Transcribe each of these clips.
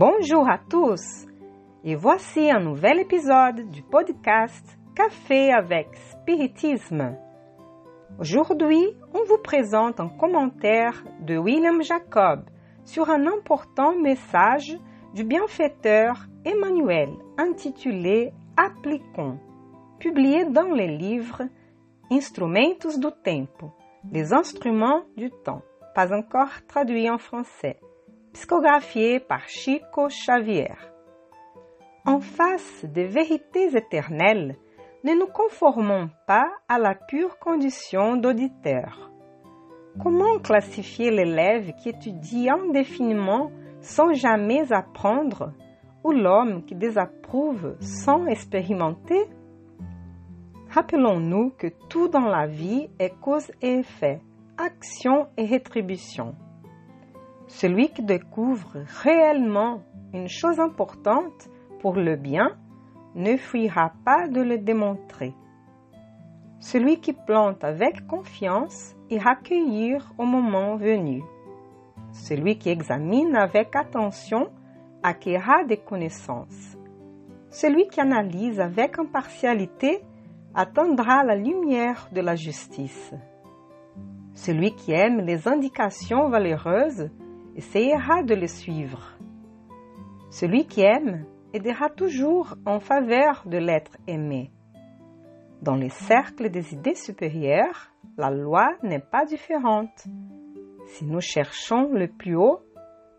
Bonjour à tous et voici un nouvel épisode du podcast Café avec Spiritisme. Aujourd'hui, on vous présente un commentaire de William Jacob sur un important message du bienfaiteur Emmanuel intitulé Appliquons, publié dans les livres Instrumentos do Tempo, les instruments du temps, pas encore traduit en français psychographié par Chico Xavier. En face des vérités éternelles, ne nous conformons pas à la pure condition d'auditeur. Comment classifier l'élève qui étudie indéfiniment sans jamais apprendre ou l'homme qui désapprouve sans expérimenter? Rappelons-nous que tout dans la vie est cause et effet, action et rétribution. Celui qui découvre réellement une chose importante pour le bien ne fuira pas de le démontrer. Celui qui plante avec confiance ira cueillir au moment venu. Celui qui examine avec attention acquérera des connaissances. Celui qui analyse avec impartialité atteindra la lumière de la justice. Celui qui aime les indications valeureuses essayera de les suivre. Celui qui aime aidera toujours en faveur de l'être aimé. Dans les cercles des idées supérieures, la loi n'est pas différente. Si nous cherchons le plus haut,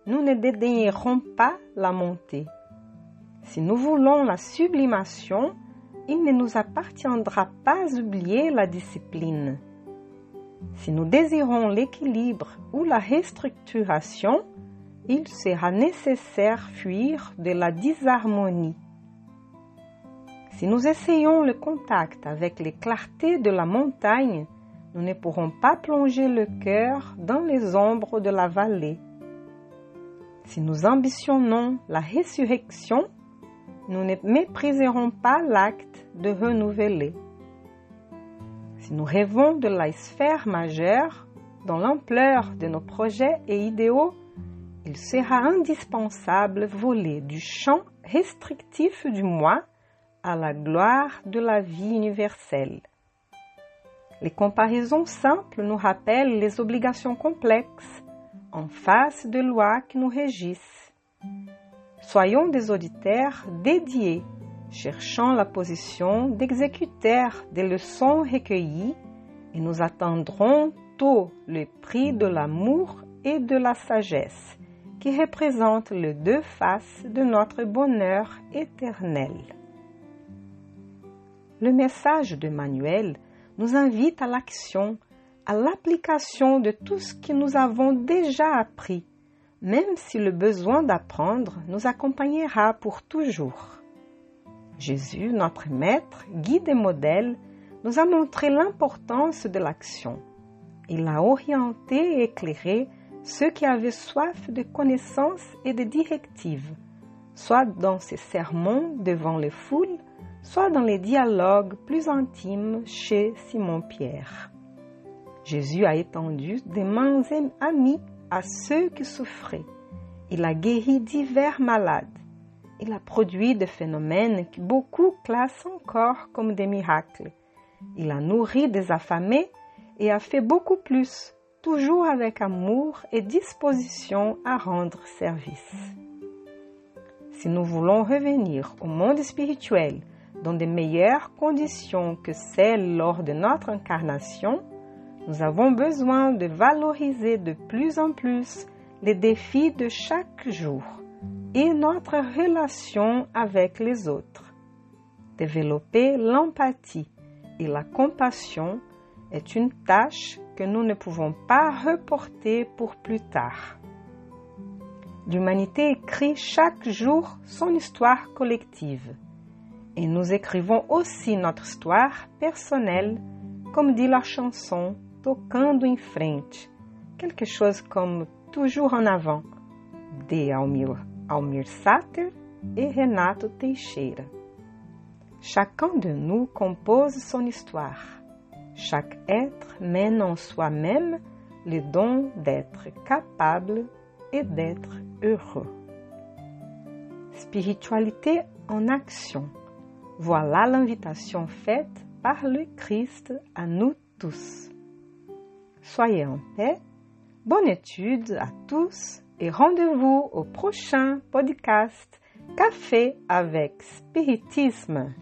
nous ne dédaignerons pas la montée. Si nous voulons la sublimation, il ne nous appartiendra pas d'oublier la discipline. Si nous désirons l'équilibre ou la restructuration, il sera nécessaire fuir de la disharmonie. Si nous essayons le contact avec les clartés de la montagne, nous ne pourrons pas plonger le cœur dans les ombres de la vallée. Si nous ambitionnons la résurrection, nous ne mépriserons pas l'acte de renouveler. Nous rêvons de la sphère majeure, dans l'ampleur de nos projets et idéaux, il sera indispensable voler du champ restrictif du moi à la gloire de la vie universelle. Les comparaisons simples nous rappellent les obligations complexes en face de lois qui nous régissent. Soyons des auditeurs dédiés cherchant la position d'exécuteurs des leçons recueillies et nous attendrons tôt le prix de l'amour et de la sagesse qui représentent les deux faces de notre bonheur éternel. Le message de Manuel nous invite à l'action, à l'application de tout ce que nous avons déjà appris, même si le besoin d'apprendre nous accompagnera pour toujours. Jésus, notre Maître, guide et modèle, nous a montré l'importance de l'action. Il a orienté et éclairé ceux qui avaient soif de connaissances et de directives, soit dans ses sermons devant les foules, soit dans les dialogues plus intimes chez Simon-Pierre. Jésus a étendu des mains amies à ceux qui souffraient. Il a guéri divers malades il a produit des phénomènes que beaucoup classent encore comme des miracles. Il a nourri des affamés et a fait beaucoup plus, toujours avec amour et disposition à rendre service. Si nous voulons revenir au monde spirituel dans de meilleures conditions que celles lors de notre incarnation, nous avons besoin de valoriser de plus en plus les défis de chaque jour et notre relation avec les autres. Développer l'empathie et la compassion est une tâche que nous ne pouvons pas reporter pour plus tard. L'humanité écrit chaque jour son histoire collective et nous écrivons aussi notre histoire personnelle, comme dit la chanson Tocando em frente, quelque chose comme toujours en avant, de Almir Almir Sater et Renato Teixeira. Chacun de nous compose son histoire. Chaque être mène en soi-même le don d'être capable et d'être heureux. spiritualité en action. Voilà l'invitation faite par le Christ à nous tous. Soyez en paix, bonne étude à tous et rendez-vous au prochain podcast Café avec Spiritisme.